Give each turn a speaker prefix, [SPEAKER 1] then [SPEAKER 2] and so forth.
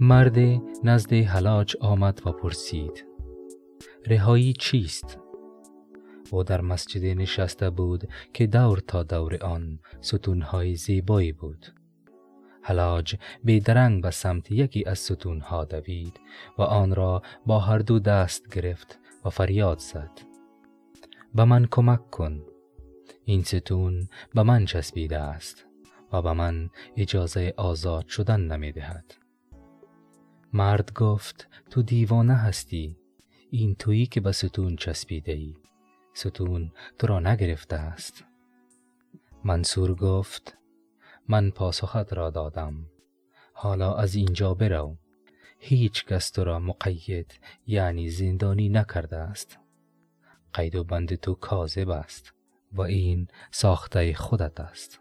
[SPEAKER 1] مرد نزد حلاج آمد و پرسید رهایی چیست؟ او در مسجد نشسته بود که دور تا دور آن ستونهای زیبایی بود حلاج بیدرنگ به سمت یکی از ستونها دوید و آن را با هر دو دست گرفت و فریاد زد به من کمک کن این ستون به من چسبیده است و به من اجازه آزاد شدن نمی دهد. مرد گفت تو دیوانه هستی. این تویی که به ستون چسبیده ای ستون تو را نگرفته است. منصور گفت من پاسخت را دادم. حالا از اینجا برو. هیچ کس تو را مقید یعنی زندانی نکرده است. قید و بند تو کاذب است و این ساخته خودت است.